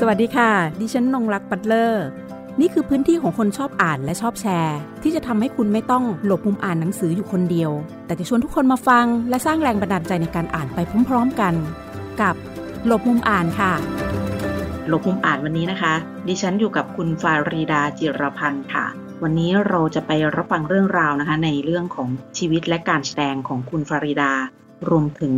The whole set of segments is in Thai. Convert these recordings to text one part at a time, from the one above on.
สวัสดีค่ะ ดิฉันนงรักปัตเลอร์ นี่คือพื้นที่ของคนชอบอ่านและชอบแชร์ ที่จะทำให้คุณไม่ต้องหลบมุมอ่านหนังสืออยู่คนเดียว แต่จะชวนทุกคนมาฟัง และสร้างแรงบันดาลใจในการอ่านไปพร้อมๆกัน กับหลบมุมอ่านค่ะ หลบมุมอ่านวันนี้นะคะ ดิฉันอยู่กับคุณฟารีดาจิรพันธ์ค่ะ วันนี้เราจะไปรับฟังเรื่องราวนะคะ ในเรื่องของชีวิตและการแสดงของคุณฟารีดา รวมถึง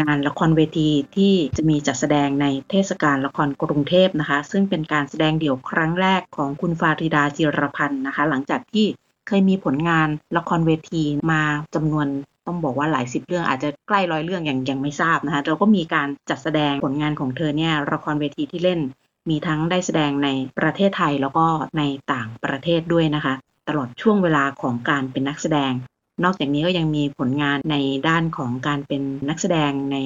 งานละครเวทีที่จะมีจัดแสดงในเทศกาลละครกรุงเทพนะคะ ซึ่งเป็นการแสดงเดี่ยวครั้งแรกของคุณฟาริดาจิรพันธ์นะคะ หลังจากที่เคยมีผลงานละครเวทีมาจำนวนต้องบอกว่าหลายสิบเรื่องอาจจะใกล้ร้อยเรื่องอย่างยังไม่ทราบนะคะเราก็มีการจัดแสดงผลงานของเธอเนี่ยละครเวทีที่เล่น มีทั้งได้แสดงในประเทศไทยแล้วก็ในต่างประเทศด้วยนะคะ ตลอดช่วงเวลาของการเป็นนักแสดง นอกจากนี้ก็ยังมีผลงานในด้านของการเป็นนักแสดงใน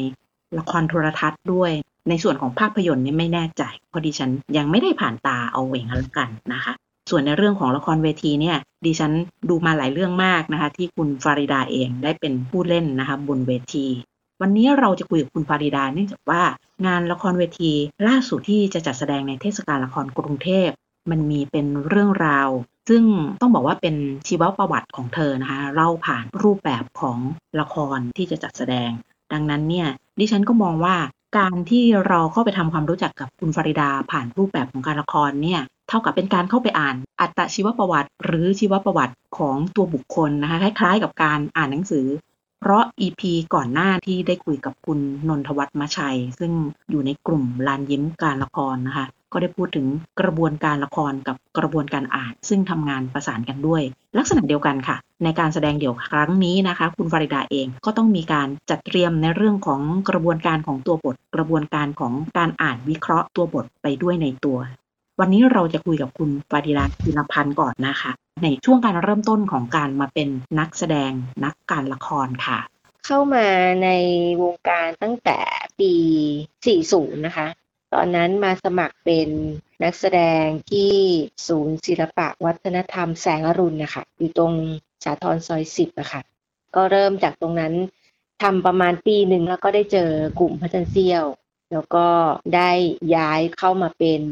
ละครโทรทัศน์ด้วย ในส่วนของภาพยนตร์เนี่ยไม่แน่ใจเพราะดิฉันยังไม่ได้ผ่านตาเอาเองแล้วกันนะคะ ส่วนในเรื่องของละครเวทีเนี่ยดิฉันดูมาหลายเรื่องมากนะคะ ที่คุณฟาริดาเองได้เป็นผู้เล่นนะคะบนเวที วันนี้เราจะคุยกับคุณฟาริดาเนื่องจากว่างานละครเวทีล่าสุดที่จะจัดแสดงในเทศกาลละครกรุงเทพมันมีเป็นเรื่องราว ซึ่งต้องบอกว่าเป็นชีวประวัติของเธอนะคะเล่าผ่านรูปแบบของละครที่จะจัดแสดง ดังนั้นเนี่ยดิฉันก็มองว่าการที่เราเข้าไปทำความรู้จักกับคุณฟาริดาผ่านรูปแบบของการละครเนี่ยเท่ากับเป็นการเข้าไปอ่านอัตชีวประวัติ หรือชีวประวัติของตัวบุคคลนะคะคล้าย ๆ กับการอ่านหนังสือ เพราะ EP ก่อนหน้าที่ได้คุยกับคุณนนทวัฒน์มาชัย ซึ่งอยู่ในกลุ่มลานยิ้มการละครนะคะ ก็ได้พูดถึงกระบวนการละครกับกระบวนการอ่าน ซึ่งทำงานประสานกันด้วย ลักษณะเดียวกันค่ะ ในการแสดงเดี่ยวครั้งนี้นะคะ คุณฟาริดาเองก็ต้องมีการจัดเตรียมในเรื่องของกระบวนการของตัวบท กระบวนการของการอ่านวิเคราะห์ตัวบทไปด้วยในตัว วันนี้เราจะคุยกับคุณฟาริดาจินพันธ์ก่อนนะคะ ในช่วงการเริ่มต้นของการมาเป็นนักแสดงนักการละครค่ะเข้ามาในวงการตั้งแต่ปี 40 นะคะ ตอนนั้นมาสมัครเป็นนักแสดงที่ศูนย์ศิลปะวัฒนธรรมแสงอรุณนะคะอยู่ตรงสาทรซอยสิบอะค่ะ ก็เริ่มจากตรงนั้นทำประมาณปีหนึ่งแล้วก็ได้เจอกลุ่มพัฒนเซียว แล้วก็ได้ย้ายเข้ามาเป็น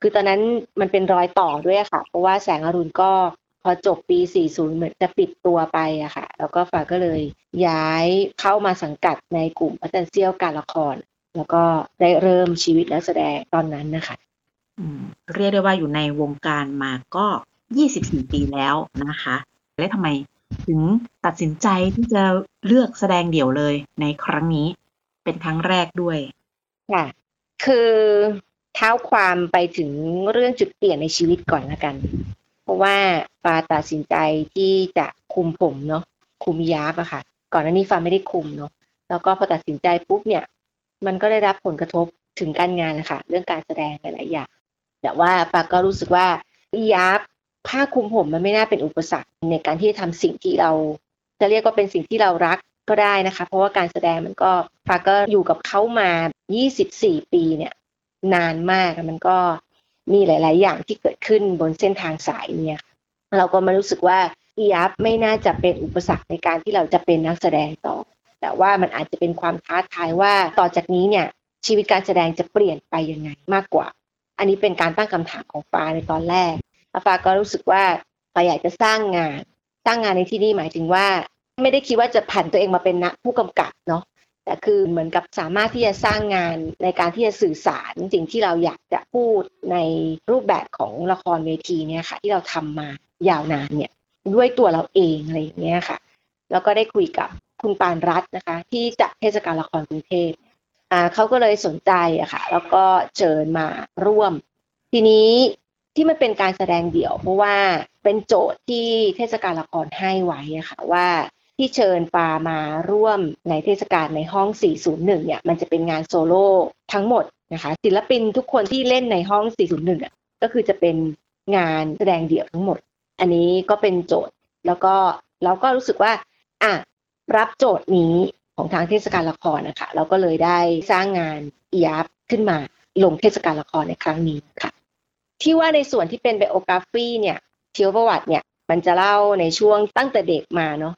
คือตอนนั้นมันเป็นรอยต่อด้วยค่ะ เพราะว่าแสงอรุณก็พอจบปี 40 เหมือนจะปิดตัวไปอะค่ะ แล้วก็ฝาก็เลยย้ายเข้ามาสังกัดในกลุ่มพัฒนเซียวการละคร แล้วก็ได้เริ่มชีวิตนักแสดงตอนนั้นนะคะเรียกได้ว่าอยู่ในวงการมาก็ 24 ปีแล้วนะคะ และทำไมถึงตัดสินใจที่จะเลือกแสดงเดี่ยวเลยในครั้งนี้เป็นครั้งแรกด้วยค่ะคือเท้าความไปถึงเรื่องจุดเปลี่ยนในชีวิตก่อนละกัน เพราะว่าฟาตัดสินใจที่จะคุมผมเนาะคุมยาบอะค่ะ ก่อนหน้านี้ฟาไม่ได้คุมเนาะแล้วก็พอตัดสินใจปุ๊บเนี่ย มันก็ได้รับผลกระทบถึงการงานนะคะเรื่องการแสดงหลายๆอย่างแต่ว่าฟาก็รู้สึกว่ายับผ้าคลุมผมมันไม่น่าเป็นอุปสรรคในการที่จะทำสิ่งที่เรา จะเรียกว่าเป็นสิ่งที่เรารักก็ได้นะคะ เพราะว่าการแสดงมันก็ฟาก็อยู่กับเขามา 24 ปีเนี่ย นานมากมันก็มีหลาย ๆ อย่างที่เกิดขึ้นบนเส้นทางสายเนี่ยเราก็มารู้สึกว่าอียับไม่น่าจะเป็นอุปสรรคในการที่เราจะเป็นนักแสดงต่อ แต่ว่ามันอาจจะเป็นความท้าทายว่าต่อจากนี้เนี่ยชีวิตการแสดงจะเปลี่ยนไปยังไงมากกว่า อันนี้เป็นการตั้งคำถามของฟ้าในตอนแรกฟ้าก็รู้สึกว่าฟ้าอยากจะสร้างงาน สร้างงานในที่นี้หมายถึงว่า ไม่ได้คิดว่าจะผันตัวเองมาเป็นนักผู้กำกับเนาะแต่คือเหมือนกับสามารถที่จะสร้างงานในการที่จะสื่อสารสิ่งที่เราอยากจะพูดในรูปแบบของละครเวทีเนี่ยค่ะ ที่เราทำมายาวนานเนี่ยด้วยตัวเราเองอะไรอย่างเงี้ยค่ะ แล้วก็ได้คุยกับ คุณปานรัตน์นะคะ ที่จัดเทศกาลละครกรุงเทพอ่าเขาก็เลยสนใจอะค่ะ แล้วก็เชิญมาร่วม ทีนี้ที่มันเป็นการแสดงเดี่ยว เพราะว่าเป็นโจทย์ที่เทศกาลละครให้ไว้อะค่ะว่าที่เชิญปามาร่วมในเทศกาลในห้อง 401 เนี่ย มันจะเป็นงานโซโล่ทั้งหมดนะคะ ศิลปินทุกคนที่เล่นในห้อง 401อะก็คือจะเป็นงานแสดงเดี่ยวทั้งหมด อันนี้ก็เป็นโจทย์ แล้วก็เราก็รู้สึกว่า อะ รับโจทย์นี้ของทางเทศกาลละครนะคะ เราก็เลยได้สร้างงานอียับขึ้นมาลงเทศกาลละครในครั้งนี้ค่ะ ที่ว่าในส่วนที่เป็นไบโอกราฟีเนี่ยชีวประวัติเนี่ยมันจะเล่าในช่วงตั้งแต่เด็กมาเนาะ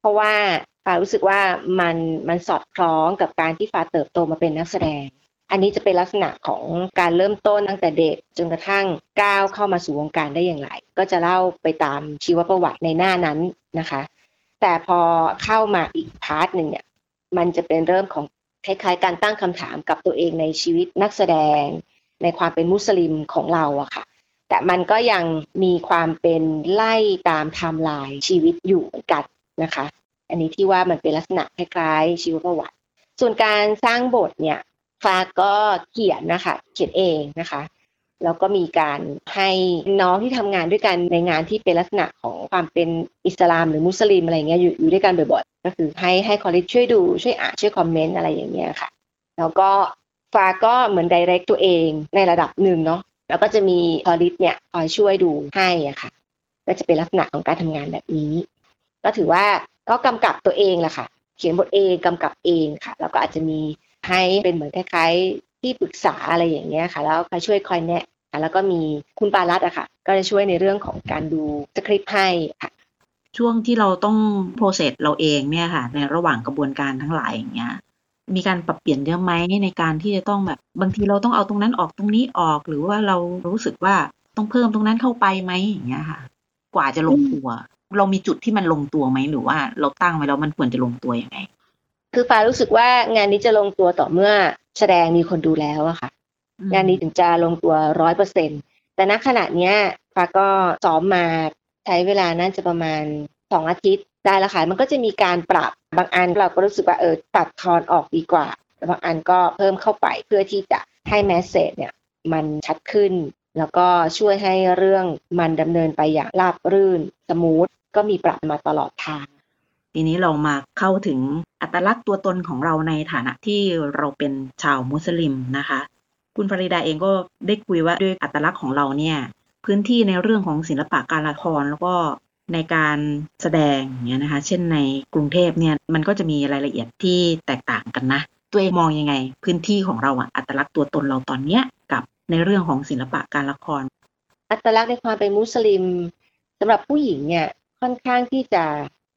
เพราะว่าฟ้ารู้สึกว่ามันมันสอดคล้องกับการที่ฟ้าเติบโตมาเป็นนักแสดง อันนี้จะเป็นลักษณะของการเริ่มต้นตั้งแต่เด็กจนกระทั่งก้าวเข้ามาสู่วงการได้อย่างไร ก็จะเล่าไปตามชีวประวัติในหน้านั้นนะคะ แต่พอเข้ามาอีก part หนึ่งเนี่ยมันจะเป็นเริ่มของคล้ายๆ การตั้งคำถามกับตัวเองในชีวิตนักแสดง ในความเป็นมุสลิมของเราอะค่ะ แต่มันก็ยังมีความเป็นไล่ตามไทม์ไลน์ชีวิตอยู่เหมือนกันนะคะ อันนี้ที่ว่ามันเป็นลักษณะคล้ายๆ ชีวประวัติ ส่วนการสร้างบทเนี่ยฟ้าก็เขียนนะคะ เขียนเองนะคะ แล้วก็มีการให้น้องที่ทำงานด้วยกันในงานที่เป็นลักษณะของความเป็นอิสลาม หรือมุสลิมอะไรเงี้ยอยู่อยู่ด้วยกันบ่อยๆก็คือให้ให้ colleague ช่วยดูช่วยอ่านช่วย comment อะไรอย่างเงี้ยค่ะ แล้วก็ฟ้าก็เหมือนดเรกตัวเองในระดับหนึ่งเนาะแล้วก็จะมีคอลเลจเนี่ยคอยช่วยดูให้อะค่ะ ก็จะเป็นลักษณะของการทำงานแบบนี้ ก็ถือว่าก็กำกับตัวเองแหละค่ะ เขียนบทเองกำกับเองค่ะ แล้วก็อาจจะมีให้เป็นเหมือนคล้ายๆที่ปรึกษาอะไรอย่างเงี้ยค่ะ แล้วก็ช่วยคอยแนะ แล้วก็มีคุณปารัตอะค่ะ ก็จะช่วยในเรื่องของการดูสคริปต์ให้ค่ะช่วงที่เราต้องโปรเซสเราเองเนี่ยค่ะ ในระหว่างกระบวนการทั้งหลายอย่างเงี้ยมีการปรับเปลี่ยนเยอะไหมในการที่จะต้องแบบบางทีเราต้องเอาตรงนั้นออกตรงนี้ออก หรือว่าเรารู้สึกว่าต้องเพิ่มตรงนั้นเข้าไปไหมอย่างเงี้ยค่ะ กว่าจะลงตัว เรามีจุดที่มันลงตัวไหมหรือว่าเราตั้งไว้แล้วมันควรจะลงตัวยังไง คือฟ้ารู้สึกว่างานนี้จะลงตัวต่อเมื่อแสดงมีคนดูแล้วอะค่ะ งานนี้ถึงจะลงตัวร้อยเปอร์เซ็นแต่ณขณะเนี้ยฟ้าก็ซ้อมมาใช้เวลาน่าจะประมาณสองอาทิตย์ได้แล้วค่ะมันก็จะมีการปรับบางอันเราก็รู้สึกว่าเออตัดทอนออกดีกว่าแต่บางอันก็เพิ่มเข้าไปเพื่อที่จะให้ message เนี่ยมันชัดขึ้น แล้วก็ช่วยให้เรื่องมันดำเนินไปอย่างราบรื่น smooth ก็มีปรับมาตลอดทาง ทีนี้เรามาเข้าถึงอัตลักษณ์ตัวตนของเราในฐานะที่เราเป็นชาวมุสลิมนะคะ คุณฟาริดาเองก็ได้คุยว่าด้วยอัตลักษณ์ของเราเนี่ย พื้นที่ในเรื่องของศิลปะการละครแล้วก็ในการแสดงเนี่ยนะคะ เช่นในกรุงเทพเนี่ยมันก็จะมีรายละเอียดที่แตกต่างกันนะ ตัวเองมองยังไง พื้นที่ของเราอะอัตลักษณ์ตัวตนเราตอนเนี้ยกับในเรื่องของศิลปะการละคร อัตลักษณ์ในความเป็นมุสลิมสำหรับผู้หญิงเนี่ยค่อนข้างที่จะ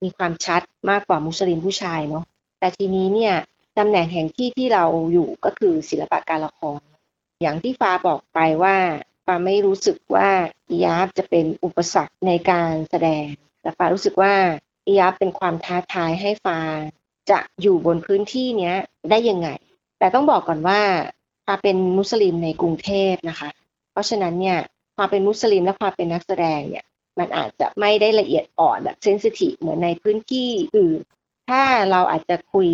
มีความชัดมากกว่ามุสลิมผู้ชายเนาะแต่ทีนี้เนี่ยตำแหน่งแห่งที่ที่เราอยู่ก็คือศิลปะการละคร อย่างที่ฟ้าบอกไปว่าฟ้าไม่รู้สึกว่าอิยาบจะเป็นอุปสรรคในการแสดง แต่ฟ้ารู้สึกว่าอิยาบเป็นความท้าทายให้ฟ้าจะอยู่บนพื้นที่เนี้ยได้ยังไง แต่ต้องบอกก่อนว่าฟ้าเป็นมุสลิมในกรุงเทพนะคะ เพราะฉะนั้นเนี่ยความเป็นมุสลิมและความเป็นนักแสดงเนี่ยมันอาจจะไม่ได้ละเอียดอ่อนแบบเซนซิทีฟเหมือนในพื้นที่อื่น ถ้าเราอาจจะคุย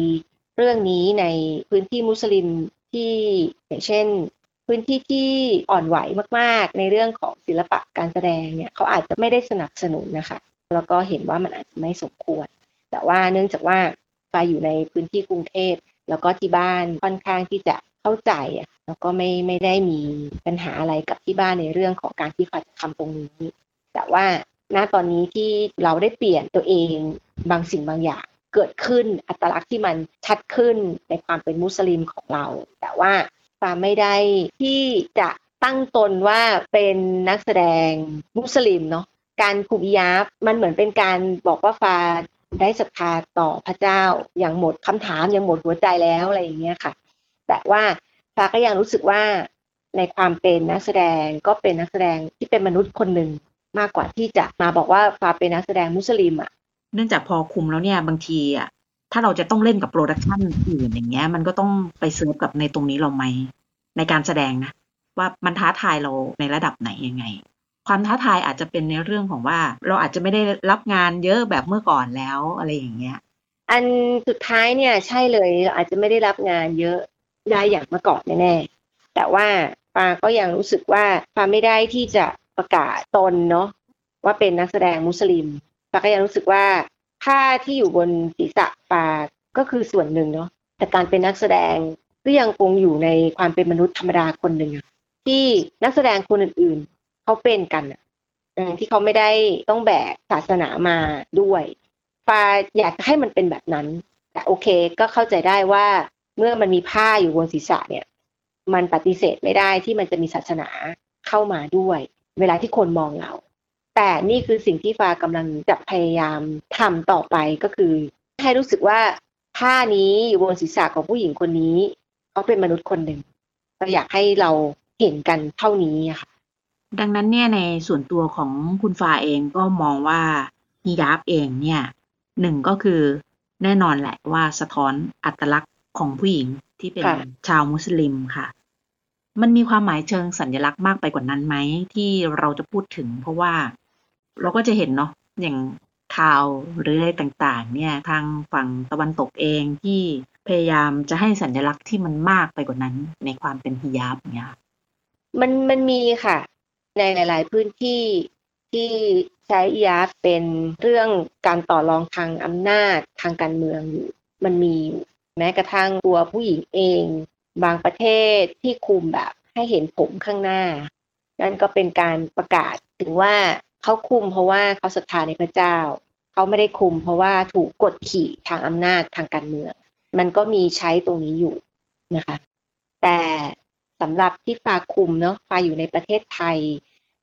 เรื่องนี้ในพื้นที่มุสลิมที่อย่างเช่น พื้นที่ที่อ่อนไหวมากๆ ในเรื่องของศิลปะการแสดงเนี่ยเขาอาจจะไม่ได้สนับสนุนนะคะ แล้วก็เห็นว่ามันอาจจะไม่สมควร แต่ว่าเนื่องจากว่าไปอยู่ในพื้นที่กรุงเทพแล้วก็ที่บ้านค่อนข้างที่จะเข้าใจอะแล้วก็ไม่ไม่ได้มีปัญหาอะไรกับที่บ้านในเรื่องของการที่เขาจะทำตรงนี้ แต่ว่าณตอนนี้ที่เราได้เปลี่ยนตัวเองบางสิ่งบางอย่างเกิดขึ้นอัตลักษณ์ที่มันชัดขึ้นในความเป็นมุสลิมของเรา แต่ว่า ฟาไม่ได้ที่จะตั้งตนว่าเป็นนักแสดงมุสลิมเนาะการคุมยาบมันเหมือนเป็นการบอกว่าฟาได้ศรัทธาต่อพระเจ้าอย่างหมดคำถามอย่างหมดหัวใจแล้วอะไรอย่างเงี้ยค่ะ แต่ว่าฟาก็ยังรู้สึกว่าในความเป็นนักแสดงก็เป็นนักแสดงที่เป็นมนุษย์คนหนึ่งมากกว่าที่จะมาบอกว่าฟ้าเป็นนักแสดงมุสลิมอะเนื่องจากพอคลุมแล้วเนี่ยบางทีอะ ถ้าเราจะต้องเล่นกับ production อื่นอย่างเงี้ย มันก็ต้องไปเซิร์ฟกับในตรงนี้เราไหมในการแสดงนะ ว่ามันท้าทายเราในระดับไหนยังไง ความท้าทายอาจจะเป็นในเรื่องของว่า เราอาจจะไม่ได้รับงานเยอะแบบเมื่อก่อนแล้วอะไรอย่างเงี้ย อันสุดท้ายเนี่ย ใช่เลยเราอาจจะไม่ได้รับงานเยอะได้อย่างเมื่อก่อนแน่ๆแต่ว่าปาก็ยังรู้สึกว่าปาไม่ได้ที่จะประกาศตนเนาะว่าเป็นนักแสดงมุสลิมปาก็ยังรู้สึกว่า ผ้าที่อยู่บนศีรษะปาก็คือส่วนหนึ่งเนาะแต่การเป็นนักแสดงก็ยังคงอยู่ในความเป็นมนุษย์ธรรมดาคนหนึ่งที่นักแสดงคนอื่นๆเขาเป็นกันที่เขาไม่ได้ต้องแบกศาสนามาด้วยปาอยากให้มันเป็นแบบนั้น แต่โอเคก็เข้าใจได้ว่าเมื่อมันมีผ้าอยู่บนศีรษะเนี่ย มันปฏิเสธไม่ได้ที่มันจะมีศาสนาเข้ามาด้วย เวลาที่คนมองเรา แต่นี่คือสิ่งที่ฟ้ากำลังจะพยายามทำต่อไปก็คือ ให้รู้สึกว่าผ้านี้อยู่บนศีรษะของผู้หญิงคนนี้เขาเป็นมนุษย์คนหนึ่งก็อยากให้เราเห็นกันเท่านี้ค่ะ ดังนั้นเนี่ยในส่วนตัวของคุณฟ้าเองก็มองว่าฮิญาบเองเนี่ยหนึ่งก็คือแน่นอนแหละว่าสะท้อนอัตลักษณ์ของผู้หญิงที่เป็นค่ะชาวมุสลิมค่ะ มันมีความหมายเชิงสัญลักษณ์มากไปกว่านั้นไหมที่เราจะพูดถึง เพราะว่า เราก็จะเห็นเนาะอย่างข่าวหรืออะไรต่างๆ เนี่ยทางฝั่งตะวันตกเองที่พยายามจะให้สัญลักษณ์ที่มันมากไปกว่านั้นในความเป็นฮิญาบเนี่ยค่ะมันมันมีค่ะ ในหลาย ๆ พื้นที่ที่ใช้ยาเป็นเรื่องการต่อรองทางอำนาจทางการเมืองอยู่มันมีแม้กระทั่งตัวผู้หญิงเอง บางประเทศที่คุมแบบให้เห็นผมข้างหน้า นั่นก็เป็นการประกาศถึงว่า เขาคุมเพราะว่าเขาศรัทธาในพระเจ้า เขาไม่ได้คุมเพราะว่าถูกกดขี่ทางอำนาจทางการเมือง มันก็มีใช้ตรงนี้อยู่นะคะ แต่สำหรับที่ฟ้าคุมเนาะฟ้าอยู่ในประเทศไทย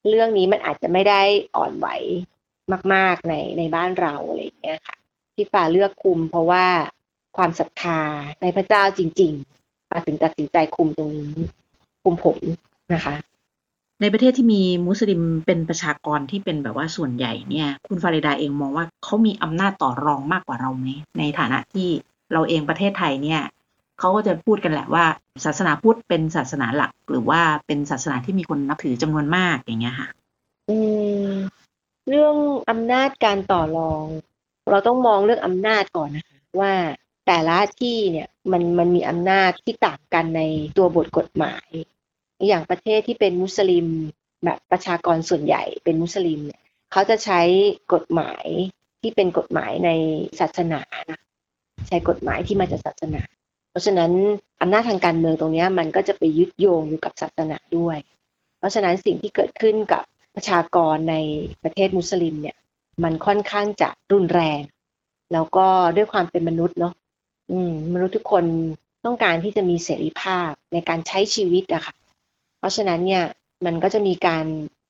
เรื่องนี้มันอาจจะไม่ได้อ่อนไหวมาก ๆในในบ้านเราอะไรอย่างเงี้ยค่ะ ที่ฟ้าเลือกคุม เพราะว่าความศรัทธาในพระเจ้าจริงๆฟ้าถึงตัดสินใจคุมตรงนี้คุมผมนะคะ ในประเทศที่มีมุสลิมเป็นประชากรที่เป็นแบบว่าส่วนใหญ่เนี่ย คุณฟาริดาเองมองว่าเขามีอำนาจต่อรองมากกว่าเราไหมในฐานะที่เราเองประเทศไทยเนี่ยเขาก็จะพูดกันแหละว่า ศาสนาพุทธเป็นศาสนาหลัก หรือว่าเป็นศาสนาที่มีคนนับถือจำนวนมากอย่างเงี้ยค่ะ อืม เรื่องอำนาจการต่อรอง เราต้องมองเรื่องอำนาจก่อนนะคะว่าแต่ละที่เนี่ยมันมันมีอำนาจที่ต่างกันในตัวบทกฎหมาย อย่างประเทศที่เป็นมุสลิมแบบประชากรส่วนใหญ่เป็นมุสลิมเนี่ยเขาจะใช้กฎหมายที่เป็นกฎหมายในศาสนานะใช้กฎหมายที่มาจากศาสนา เพราะฉะนั้นอำนาจทางการเมืองตรงนี้มันก็จะไปยึดโยงอยู่กับศาสนาด้วย เพราะฉะนั้นสิ่งที่เกิดขึ้นกับประชากรในประเทศมุสลิมเนี่ย มันค่อนข้างจะรุนแรง แล้วก็ด้วยความเป็นมนุษย์เนาะอืมมนุษย์ทุกคนต้องการที่จะมีเสรีภาพในการใช้ชีวิตอะค่ะ เพราะฉะนั้นเนี่ยมันก็จะมีการ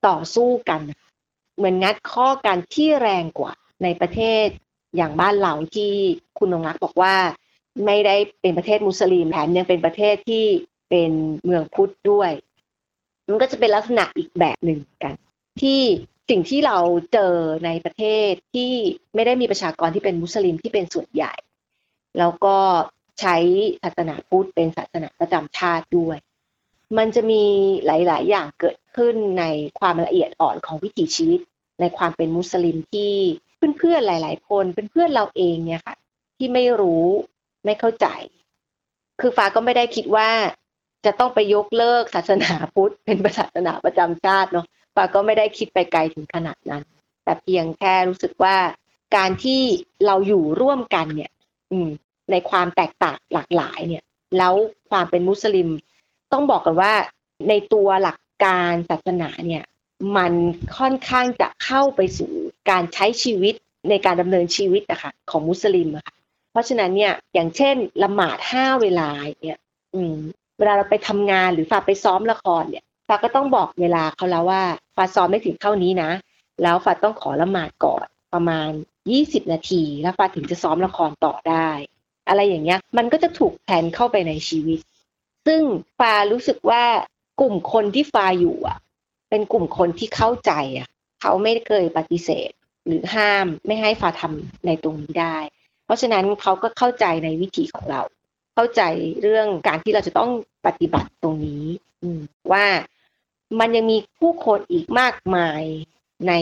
ต่อสู้กัน เหมือนงัดข้อกันที่แรงกว่าในประเทศอย่างบ้านเราที่คุณนงรักบอกว่า ไม่ได้เป็นประเทศมุสลิมแถมยังเป็นประเทศที่เป็นเมืองพุทธด้วย มันก็จะเป็นลักษณะอีกแบบหนึ่งกัน ที่สิ่งที่เราเจอในประเทศที่ไม่ได้มีประชากรที่เป็นมุสลิมที่เป็นส่วนใหญ่ แล้วก็ใช้ศาสนาพุทธเป็นศาสนาประจำชาติด้วย มันจะมีหลาย ๆ อย่างเกิดขึ้นในความละเอียดอ่อนของวิถีชีวิต ในความเป็นมุสลิมที่เพื่อน ๆ หลาย ๆ คนเพื่อนเราเองเนี่ยค่ะ ที่ไม่รู้ไม่เข้าใจ คือฟ้าก็ไม่ได้คิดว่าจะต้องไปยกเลิกศาสนาพุทธ เป็นศาสนาประจำชาติเนาะฟ้าก็ไม่ได้คิดไปไกลถึงขนาดนั้น แต่เพียงแค่รู้สึกว่าการที่เราอยู่ร่วมกันเนี่ย อืม ในความแตกต่างหลากหลายเนี่ย แล้วความเป็นมุสลิม ต้องบอกกันว่าในตัวหลักการศาสนาเนี่ยมันค่อนข้างจะเข้าไปสู่การใช้ชีวิตในการดำเนินชีวิตนะคะของมุสลิมอะค่ะเพราะฉะนั้นเนี่ยอย่างเช่นละหมาดห้าเวลาเนี่ยอืมเวลาเราไปทำงานหรือฝากไปซ้อมละครเนี่ยฟ้าก็ต้องบอกเวลาเขาแล้วว่าฟ้าซ้อมไม่ถึงเท่านี้นะ แล้วฟ้าต้องขอละหมาดก่อนประมาณยี่สิบนาที แล้วฟ้าถึงจะซ้อมละครต่อได้ อะไรอย่างเงี้ยมันก็จะถูกแผนเข้าไปในชีวิต ซึ่งฟ้ารู้สึกว่ากลุ่มคนที่ฟ้าอยู่อะ เป็นกลุ่มคนที่เข้าใจอะ เขาไม่เคยปฏิเสธ หรือห้ามไม่ให้ฟ้าทำในตรงนี้ได้ เพราะฉะนั้นเขาก็เข้าใจในวิถีของเรา เข้าใจเรื่องการที่เราจะต้องปฏิบัติตรงนี้ อืว่ามันยังมีผู้คนอีกมากมายใน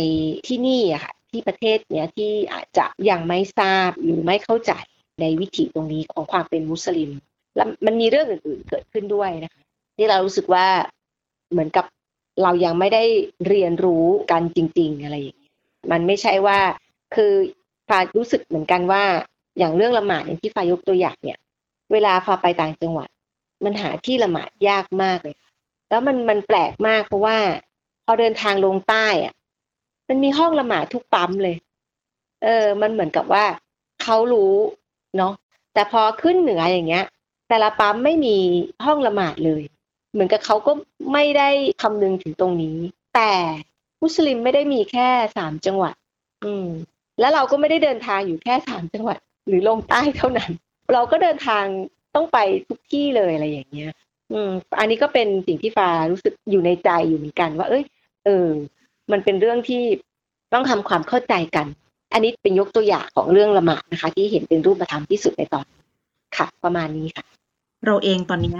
ที่นี่อะค่ะที่ประเทศเนี้ยที่อาจจะยังไม่ทราบหรือไม่เข้าใจในวิถีตรงนี้ของความเป็นมุสลิม แล้วมันมีเรื่องอื่นๆเกิดขึ้นด้วยนะคะที่เรารู้สึกว่าเหมือนกับเรายังไม่ได้เรียนรู้กันจริง ๆ อะไรอย่างเงี้มันไม่ใช่ว่าคือฟารู้สึกเหมือนกันว่าอย่างเรื่องละหมาดอย่างที่ฟายกตัวอย่างเนี่ย เวลาฟาไปต่างจังหวัด มันหาที่ละหมาดยากมากเลย แล้วมันมันแปลกมากเพราะว่า พอเดินทางลงใต้อะมันมีห้องละหมาดทุกปั๊มเลย เออ มันเหมือนกับว่าเขารู้เนาะแต่พอขึ้นเหนืออย่างเงี้ย แต่ละปั๊มไม่มีห้องละหมาดเลย เหมือนกับเขาก็ไม่ได้คำนึงถึงตรงนี้ แต่มุสลิมไม่ได้มีแค่สามจังหวัด อืม แล้วเราก็ไม่ได้เดินทางอยู่แค่สามจังหวัด หรือลงใต้เท่านั้น เราก็เดินทางต้องไปทุกที่เลยอะไรอย่างเงี้ย อืม อันนี้ก็เป็นสิ่งที่ฟารู้สึกอยู่ในใจอยู่เหมือนกัน ว่า เอ้ย เออ มันเป็นเรื่องที่ต้องทำความเข้าใจกัน อันนี้เป็นยกตัวอย่างของเรื่องละหมาดนะคะ ที่เห็นเป็นรูปธรรมที่สุดในตอนค่ะ ประมาณนี้ค่ะ เราเองตอนนี้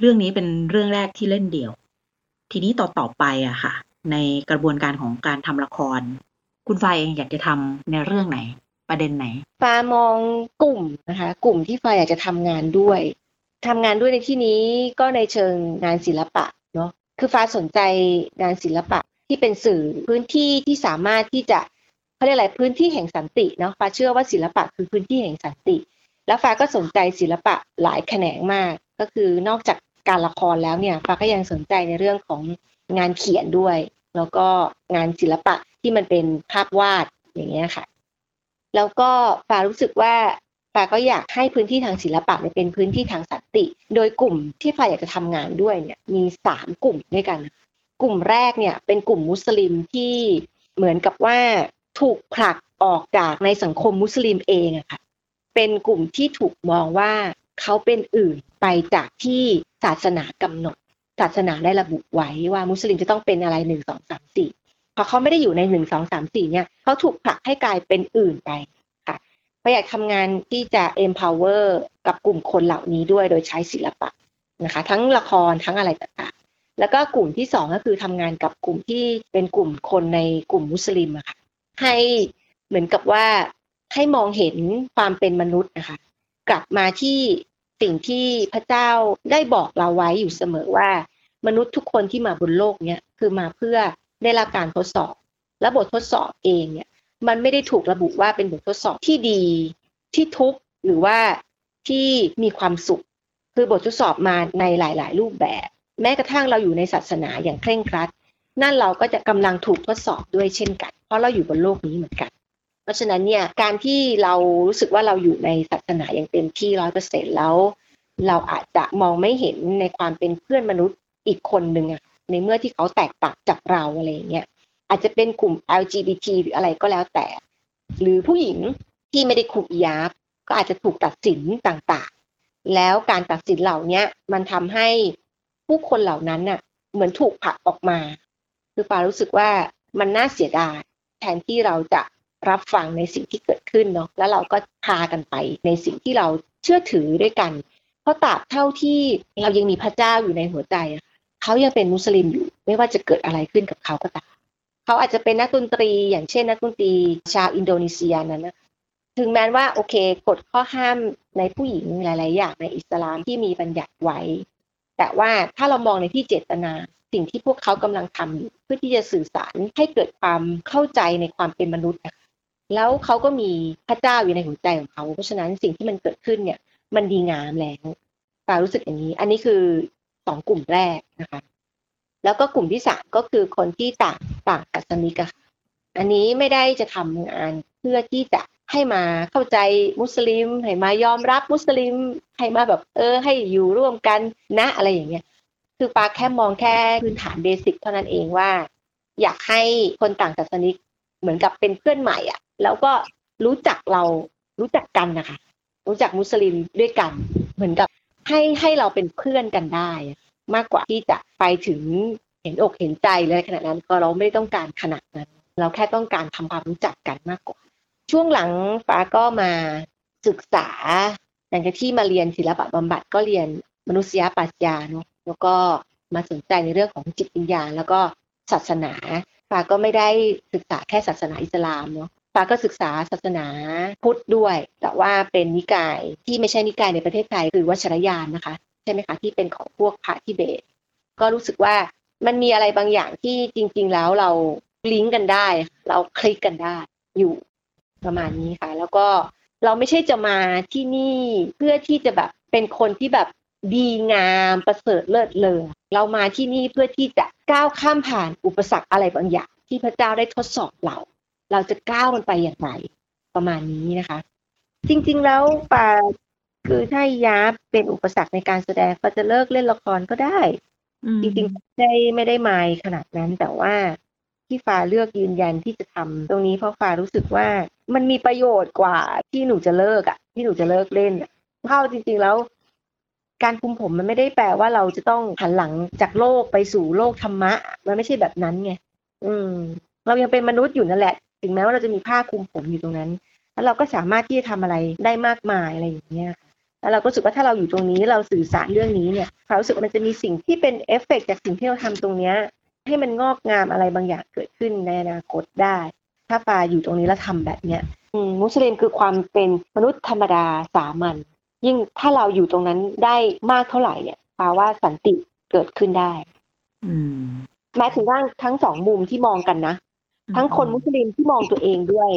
เรื่องนี้เป็นเรื่องแรกที่เล่นเดี่ยว ทีนี้ต่อต่อไปอะค่ะ ในกระบวนการของการทำละคร คุณฟ้าเองอยากจะทำในเรื่องไหน ประเด็นไหนฟ้ามองกลุ่มนะคะ กลุ่มที่ฟ้าอยากจะทำงานด้วยทำงานด้วยในที่นี้ก็ในเชิงงานศิลปะเนาะคือฟ้าสนใจงานศิลปะที่เป็นสื่อพื้นที่ที่สามารถที่จะเขาเรียกอะไรพื้นที่แห่งสันติเนาะฟ้าเชื่อว่าศิลปะคือพื้นที่แห่งสันติ แล้วฟ้าก็สนใจศิลปะหลายแขนงมาก ก็คือนอกจากการละครแล้วเนี่ยฟ้าก็ยังสนใจในเรื่องของงานเขียนด้วย แล้วก็งานศิลปะที่มันเป็นภาพวาดอย่างเงี้ยค่ะ แล้วก็ฟ้ารู้สึกว่าฟ้าก็อยากให้พื้นที่ทางศิลปะเป็นพื้นที่ทางสันติ โดยกลุ่มที่ฟ้าอยากจะทำงานด้วยเนี่ยมีสามกลุ่มด้วยกัน กลุ่มแรกเนี่ยเป็นกลุ่มมุสลิมที่เหมือนกับว่าถูกผลักออกจากในสังคมมุสลิมเองอะค่ะ เป็นกลุ่มที่ถูกมองว่าเขาเป็นอื่นไปจากที่ศาสนากำหนด ศาสนาได้ระบุไว้ว่ามุสลิมจะต้องเป็นอะไรหนึ่งสองสามสี่พอเขาไม่ได้อยู่ในหนึ่งสองสามสี่เนี่ยเขาถูกผลักให้กลายเป็นอื่นไปค่ะก็อยากทำงานที่จะ empower กับกลุ่มคนเหล่านี้ด้วยโดยใช้ศิลปะนะคะ ทั้งละครทั้งอะไรต่างๆ แล้วก็กลุ่มที่สองก็คือทำงานกับกลุ่มที่เป็นกลุ่มคนในกลุ่มมุสลิมอะค่ะให้เหมือนกับว่า ให้มองเห็นความเป็นมนุษย์นะคะ กลับมาที่สิ่งที่พระเจ้าได้บอกเราไว้อยู่เสมอว่า มนุษย์ทุกคนที่มาบนโลกเนี้ยคือมาเพื่อได้รับการทดสอบ และบททดสอบเองเนี่ยมันไม่ได้ถูกระบุว่าเป็นบททดสอบที่ดี ที่ทุกข์หรือว่าที่มีความสุข คือบททดสอบมาในหลาย ๆ รูปแบบ แม้กระทั่งเราอยู่ในศาสนาอย่างเคร่งครัด นั่นเราก็จะกำลังถูกทดสอบด้วยเช่นกัน เพราะเราอยู่บนโลกนี้เหมือนกัน เพราะฉะนั้นเนี่ยการที่เรารู้สึกว่าเราอยู่ในศาสนาอย่างเต็มที่ร้อยเปอร์เซ็นแล้ว เราอาจจะมองไม่เห็นในความเป็นเพื่อนมนุษย์อีกคนหนึ่งอะในเมื่อที่เขาแตกต่างจากเราอะไรเงี้ยอาจจะเป็นกลุ่ม LGBT หรืออะไรก็แล้วแต่ หรือผู้หญิงที่ไม่ได้คุมยาบก็อาจจะถูกตัดสินต่างๆ แล้วการตัดสินเหล่านี้มันทำให้ผู้คนเหล่านั้นน่ะ เหมือนถูกผลักออกมา คือปารู้สึกว่ามันน่าเสียดายแทนที่เราจะ รับฟังในสิ่งที่เกิดขึ้นเนาะแล้วเราก็พากันไปในสิ่งที่เราเชื่อถือด้วยกัน เพราะตราบเท่าที่เรายังมีพระเจ้าอยู่ในหัวใจเขายังเป็นมุสลิมอยู่ไม่ว่าจะเกิดอะไรขึ้นกับเขาก็ตามเขาอาจจะเป็นนักดนตรี อย่างเช่น นักดนตรีชาวอินโดนีเซียนั้นนะถึงแม้ว่าโอเคกฎข้อห้ามในผู้หญิงหลาย ๆ อย่างในอิสลามที่มีบัญญัติไว้ แต่ว่าถ้าเรามองในที่เจตนาสิ่งที่พวกเขากำลังทำอยู่เพื่อที่จะสื่อสารให้เกิดความเข้าใจในความเป็นมนุษย์นะคะ แล้วเขาก็มีพระเจ้าอยู่ในหัวใจของเขา เพราะฉะนั้นสิ่งที่มันเกิดขึ้นเนี่ย มันดีงามแล้วปารู้สึกอย่างนี้ อันนี้คือสองกลุ่มแรกนะคะ แล้วก็กลุ่มที่สามก็คือคนที่ต่างต่างศาสนิกะอันนี้ไม่ได้จะทำงานเพื่อที่จะให้มาเข้าใจมุสลิม ให้มายอมรับมุสลิม ให้มาแบบ เออ ให้อยู่ร่วมกันนะอะไรอย่างเงี้ย คือปาแค่มองแค่พื้นฐานเบสิกเท่านั้นเองว่า อยากให้คนต่างศาสนิกเหมือนกับเป็นเพื่อนใหม่อะ แล้วก็รู้จักเรารู้จักกันนะคะ รู้จักมุสลิมด้วยกัน เหมือนกับให้ให้เราเป็นเพื่อนกันได้ มากกว่าที่จะไปถึงเห็นอกเห็นใจเลยขนาดนั้นก็เราไม่ต้องการขนาดนั้น เราแค่ต้องการทำความรู้จักกันมากกว่า ช่วงหลังฟ้าก็มาศึกษาหลังจากที่มาเรียนศิลปะบำบัดก็เรียนมนุษยปรัชญาเนาะแล้วก็มาสนใจในเรื่องของจิตวิญญาณแล้วก็ศาสนาฟ้าก็ไม่ได้ศึกษาแค่ศาสนาอิสลามเนาะ ฟ้าก็ศึกษาศาสนาพุทธด้วย แต่ว่าเป็นนิกายที่ไม่ใช่นิกายในประเทศไทยคือวัชรยานนะคะ ใช่ไหมคะที่เป็นของพวกพระทิเบต ก็รู้สึกว่ามันมีอะไรบางอย่างที่จริง ๆ แล้วเราลิงก์กันได้ เราคลิกกันได้อยู่ประมาณนี้ค่ะ แล้วก็เราไม่ใช่จะมาที่นี่เพื่อที่จะแบบเป็นคนที่แบบดีงามประเสริฐเลิศเลอเรามาที่นี่เพื่อที่จะก้าวข้ามผ่านอุปสรรคอะไรบางอย่าง ที่พระเจ้าได้ทดสอบเรา เราจะก้าวมันไปอย่างไรประมาณนี้นะคะ จริงๆแล้วปาคือถ้ายับเป็นอุปสรรคในการแสดงก็จะเลิกเล่นละครก็ได้ จริงๆไม่ได้ไม่ได้ไม่ขนาดนั้นแต่ว่าที่ฟ้าเลือกยืนยันที่จะทำตรงนี้เพราะฟ้ารู้สึกว่ามันมีประโยชน์กว่าที่หนูจะเลิกอะ ที่หนูจะเลิกเล่นเข้าจริง ๆแล้ว การคุมผมมันไม่ได้แปลว่าเราจะต้องหันหลังจากโลกไปสู่โลกธรรมะ มันไม่ใช่แบบนั้นไงอืม เรายังเป็นมนุษย์อยู่นั่นแหละ ถึงแม้ว่าเราจะมีผ้าคลุมผมอยู่ตรงนั้น แล้วเราก็สามารถที่จะทำอะไรได้มากมายอะไรอย่างเงี้ยแล้วเราก็รู้สึกว่าถ้าเราอยู่ตรงนี้เราสื่อสารเรื่องนี้เนี่ยเรารู้สึกว่ามันจะมีสิ่งที่เป็นเอฟเฟกจากสิ่งที่เราทำตรงเนี้ยให้มันงอกงามอะไรบางอย่างเกิดขึ้นในอนาคตได้ ถ้าปาอยู่ตรงนี้แล้วทาแบบเนี้ยมุสลิมคือความเป็นมนุษย์ธรรมดาสามัญยิ่งถ้าเราอยู่ตรงนั้นได้มากเท่าไหร่เนี่ยปาว่าสันติเกิดขึ้นได้ อืมหมายถึงว่าทั้งสองมุมที่มองกันนะ ทั้งคนมุสลิมที่มองตัวเองด้วย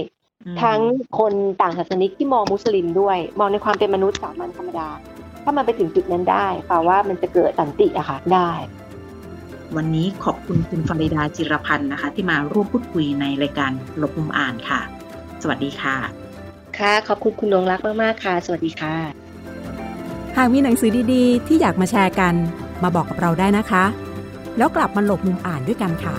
ทั้งคนต่างศาสนิกที่มองมุสลิมด้วย มองในความเป็นมนุษย์สามัญธรรมดา ถ้ามันไปถึงจุดนั้นได้แปลว่ามันจะเกิดสันติอะค่ะได้ วันนี้ขอบคุณคุณฟาริดาจิรพันธ์นะคะ ที่มาร่วมพูดคุยในรายการหลบมุมอ่านค่ะ สวัสดีค่ะ ค่ะ ขอบคุณคุณนงรักมากๆค่ะ สวัสดีค่ะ หากมีหนังสือดีๆ ที่อยากมาแชร์กัน มาบอกกับเราได้นะคะ แล้วกลับมาหลบมุมอ่านด้วยกันค่ะ